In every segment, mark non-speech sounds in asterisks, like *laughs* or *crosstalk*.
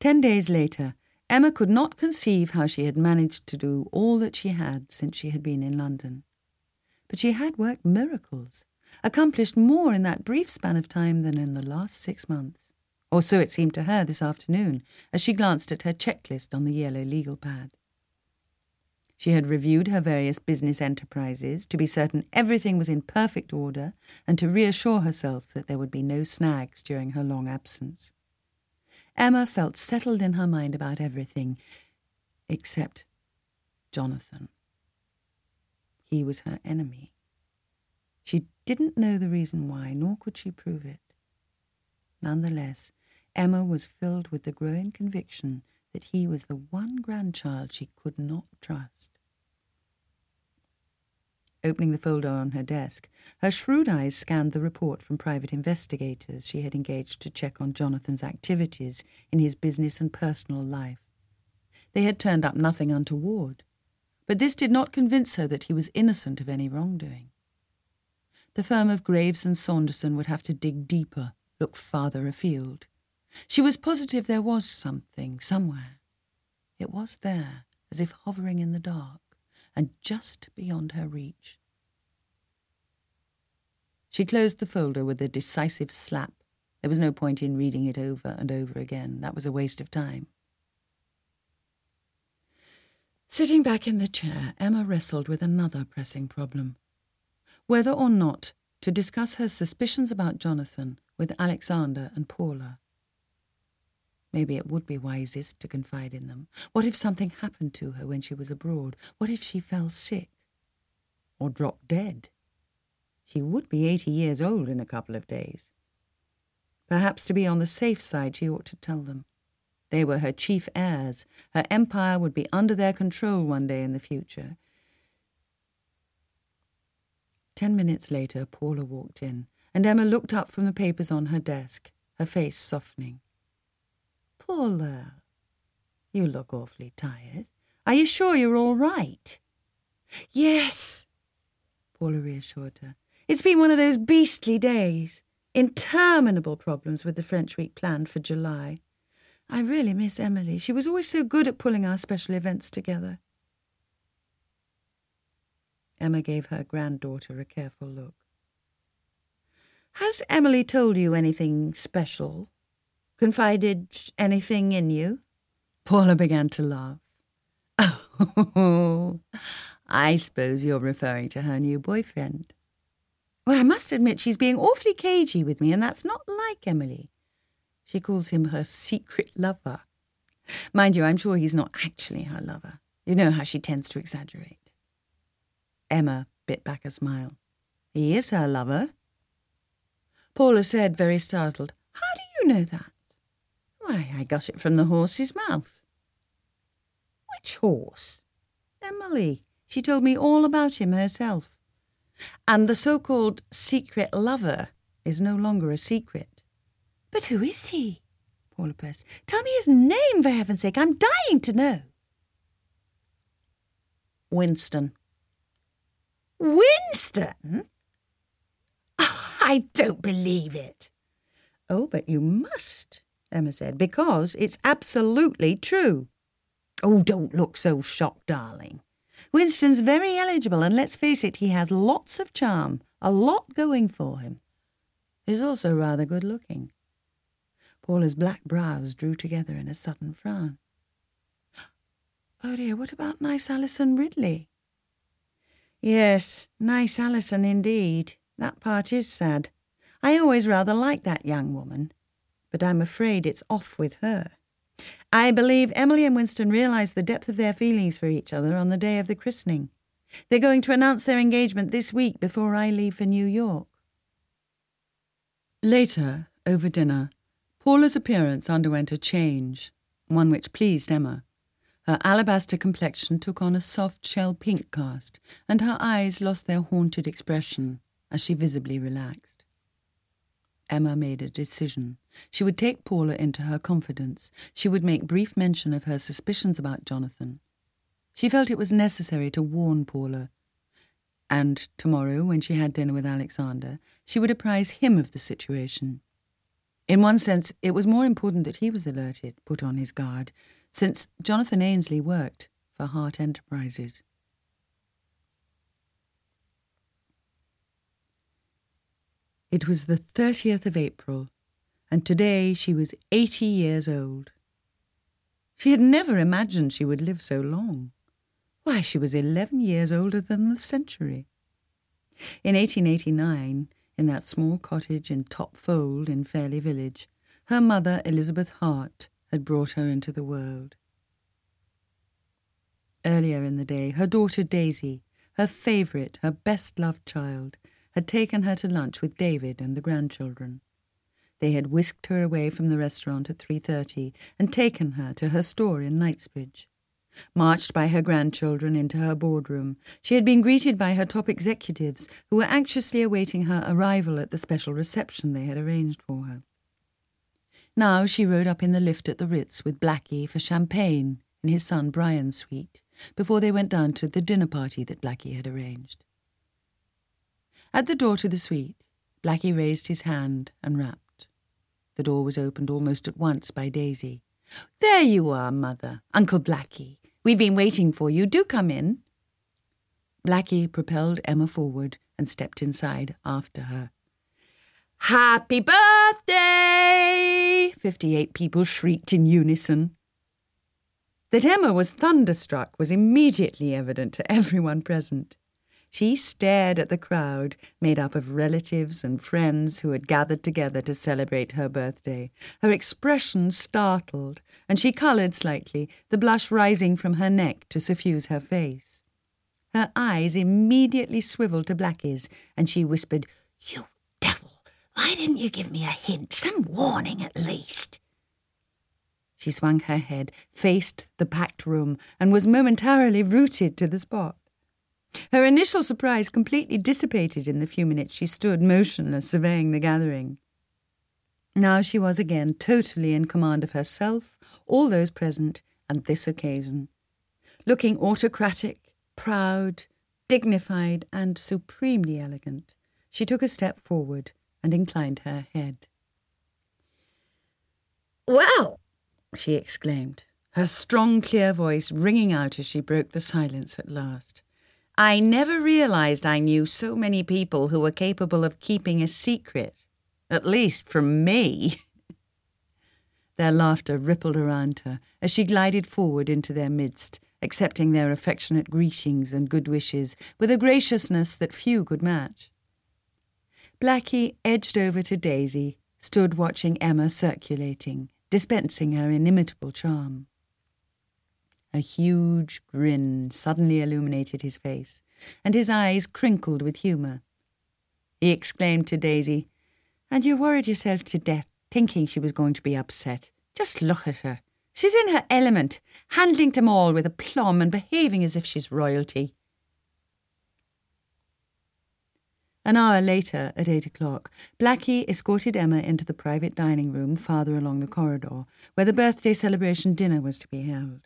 Ten days later, Emma could not conceive how she had managed to do all that she had since she had been in London. But she had worked miracles, accomplished more in that brief span of time than in the last six months. Or so it seemed to her this afternoon as she glanced at her checklist on the yellow legal pad. She had reviewed her various business enterprises to be certain everything was in perfect order and to reassure herself that there would be no snags during her long absence. Emma felt settled in her mind about everything, except Jonathan. He was her enemy. She didn't know the reason why, nor could she prove it. Nonetheless, Emma was filled with the growing conviction that he was the one grandchild she could not trust. Opening the folder on her desk, her shrewd eyes scanned the report from private investigators she had engaged to check on Jonathan's activities in his business and personal life. They had turned up nothing untoward, but this did not convince her that he was innocent of any wrongdoing. The firm of Graves and Saunderson would have to dig deeper, look farther afield. She was positive there was something, somewhere. It was there, as if hovering in the dark, and just beyond her reach. She closed the folder with a decisive slap. There was no point in reading it over and over again. That was a waste of time. Sitting back in the chair, Emma wrestled with another pressing problem. Whether or not to discuss her suspicions about Jonathan with Alexander and Paula. Maybe it would be wisest to confide in them. What if something happened to her when she was abroad? What if she fell sick? Or dropped dead? She would be eighty years old in a couple of days. Perhaps to be on the safe side, she ought to tell them. They were her chief heirs. Her empire would be under their control one day in the future. Ten minutes later, Paula walked in, and Emma looked up from the papers on her desk, her face softening. Paula, you look awfully tired. Are you sure you're all right? Yes, Paula reassured her. It's been one of those beastly days. Interminable problems with the French week planned for July. I really miss Emily. She was always so good at pulling our special events together. Emma gave her granddaughter a careful look. Has Emily told you anything special? Confided anything in you? Paula began to laugh. Oh, *laughs* I suppose you're referring to her new boyfriend. Well, I must admit she's being awfully cagey with me, and that's not like Emily. She calls him her secret lover. Mind you, I'm sure he's not actually her lover. You know how she tends to exaggerate. Emma bit back a smile. He is her lover. Paula said, very startled, How do you know that? Why, I got it from the horse's mouth. Which horse? Emily. She told me all about him herself. And the so called secret lover is no longer a secret. But who is he? Paula pressed. Tell me his name, for heaven's sake. I'm dying to know. Winston. Winston? Oh, I don't believe it. Oh, but you must, Emma said, because it's absolutely true. Oh, don't look so shocked, darling. Winston's very eligible, and let's face it, he has lots of charm, a lot going for him. He's also rather good looking. Paula's black brows drew together in a sudden frown. Oh dear, what about nice Alison Ridley? Yes, nice Alison indeed. That part is sad. I always rather liked that young woman, but I'm afraid it's off with her. I believe Emily and Winston realize the depth of their feelings for each other on the day of the christening. They're going to announce their engagement this week before I leave for New York. Later, over dinner, Paula's appearance underwent a change, one which pleased Emma. Her alabaster complexion took on a soft shell pink cast, and her eyes lost their haunted expression as she visibly relaxed. Emma made a decision. She would take Paula into her confidence. She would make brief mention of her suspicions about Jonathan. She felt it was necessary to warn Paula. And tomorrow, when she had dinner with Alexander, she would apprise him of the situation. In one sense, it was more important that he was alerted, put on his guard, since Jonathan Ainsley worked for Harte Enterprises. It was the 30th of April, and today she was 80 years old. She had never imagined she would live so long. Why, she was 11 years older than the century. In 1889, in that small cottage in Top Fold in Fairley Village, her mother, Elizabeth Harte, had brought her into the world. Earlier in the day, her daughter Daisy, her favourite, her best loved child, had taken her to lunch with David and the grandchildren. They had whisked her away from the restaurant at 3.30 and taken her to her store in Knightsbridge. Marched by her grandchildren into her boardroom, she had been greeted by her top executives who were anxiously awaiting her arrival at the special reception they had arranged for her. Now she rode up in the lift at the Ritz with Blackie for champagne in his son Brian's suite before they went down to the dinner party that Blackie had arranged. At the door to the suite, Blackie raised his hand and rapped. The door was opened almost at once by Daisy. There you are, Mother. Uncle Blackie. We've been waiting for you. Do come in. Blackie propelled Emma forward and stepped inside after her. Happy birthday! Fifty-eight people shrieked in unison. That Emma was thunderstruck was immediately evident to everyone present. She stared at the crowd, made up of relatives and friends who had gathered together to celebrate her birthday, her expression startled, and she coloured slightly, the blush rising from her neck to suffuse her face. Her eyes immediately swivelled to Blackie's, and she whispered, You devil! Why didn't you give me a hint, some warning at least? She swung her head, faced the packed room, and was momentarily rooted to the spot. Her initial surprise completely dissipated in the few minutes she stood motionless surveying the gathering. Now she was again totally in command of herself, all those present, and this occasion. Looking autocratic, proud, dignified, and supremely elegant, she took a step forward and inclined her head. Well, she exclaimed, her strong, clear voice ringing out as she broke the silence at last. I never realized I knew so many people who were capable of keeping a secret, at least from me. *laughs* their laughter rippled around her as she glided forward into their midst, accepting their affectionate greetings and good wishes with a graciousness that few could match. Blackie edged over to Daisy, stood watching Emma circulating, dispensing her inimitable charm. A huge grin suddenly illuminated his face, and his eyes crinkled with humour. He exclaimed to Daisy, And you worried yourself to death, thinking she was going to be upset. Just look at her. She's in her element, handling them all with aplomb and behaving as if she's royalty. An hour later, at eight o'clock, Blackie escorted Emma into the private dining room farther along the corridor, where the birthday celebration dinner was to be held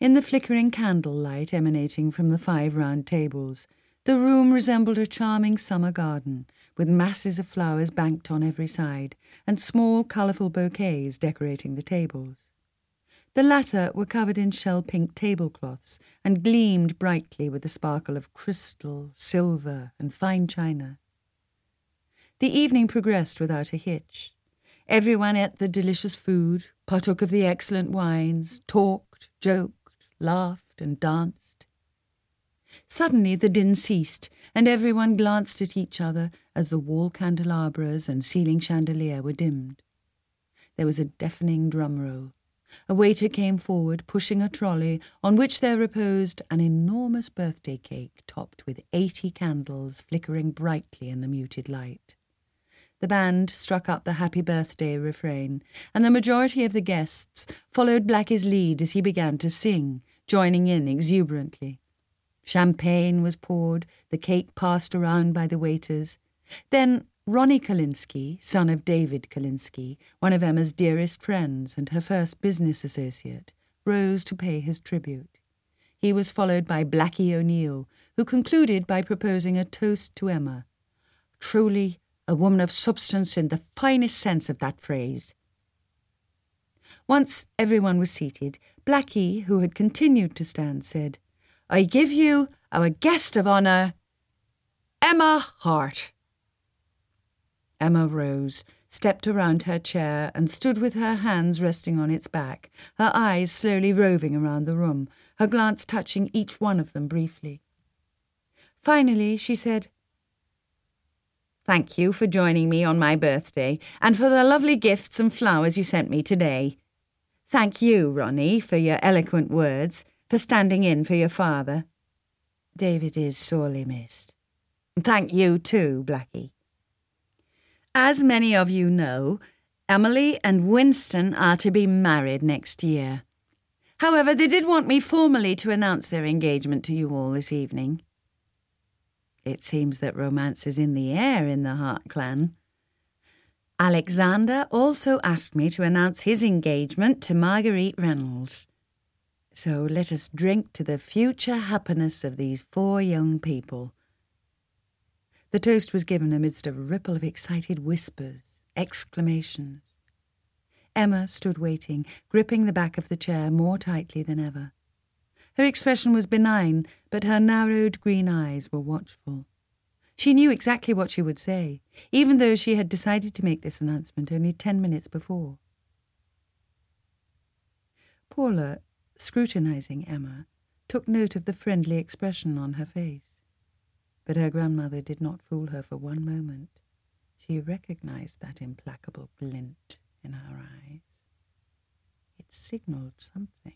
in the flickering candlelight emanating from the five round tables. The room resembled a charming summer garden, with masses of flowers banked on every side, and small colourful bouquets decorating the tables. The latter were covered in shell pink tablecloths and gleamed brightly with the sparkle of crystal, silver, and fine china. The evening progressed without a hitch. Everyone ate the delicious food, partook of the excellent wines, talked, joked, laughed, and danced. Suddenly the din ceased, and everyone glanced at each other as the wall candelabras and ceiling chandelier were dimmed. There was a deafening drum roll. A waiter came forward, pushing a trolley on which there reposed an enormous birthday cake topped with eighty candles flickering brightly in the muted light. The band struck up the happy birthday refrain, and the majority of the guests followed Blackie's lead as he began to sing, joining in exuberantly. Champagne was poured, the cake passed around by the waiters. Then Ronnie Kallinski, son of David Kallinski, one of Emma's dearest friends and her first business associate, rose to pay his tribute. He was followed by Blackie O'Neill, who concluded by proposing a toast to Emma. Truly, a woman of substance in the finest sense of that phrase. Once everyone was seated, Blackie, who had continued to stand, said, I give you our guest of honour, Emma Harte. Emma rose, stepped around her chair, and stood with her hands resting on its back, her eyes slowly roving around the room, her glance touching each one of them briefly. Finally, she said, Thank you for joining me on my birthday and for the lovely gifts and flowers you sent me today. Thank you, Ronnie, for your eloquent words, for standing in for your father. David is sorely missed. Thank you too, Blackie. As many of you know, Emily and Winston are to be married next year. However, they did want me formally to announce their engagement to you all this evening. It seems that romance is in the air in the Harte clan. Alexander also asked me to announce his engagement to Marguerite Reynolds. So let us drink to the future happiness of these four young people. The toast was given amidst a ripple of excited whispers, exclamations. Emma stood waiting, gripping the back of the chair more tightly than ever. Her expression was benign, but her narrowed green eyes were watchful. She knew exactly what she would say, even though she had decided to make this announcement only ten minutes before. Paula, scrutinizing Emma, took note of the friendly expression on her face. But her grandmother did not fool her for one moment. She recognized that implacable glint in her eyes. It signaled something.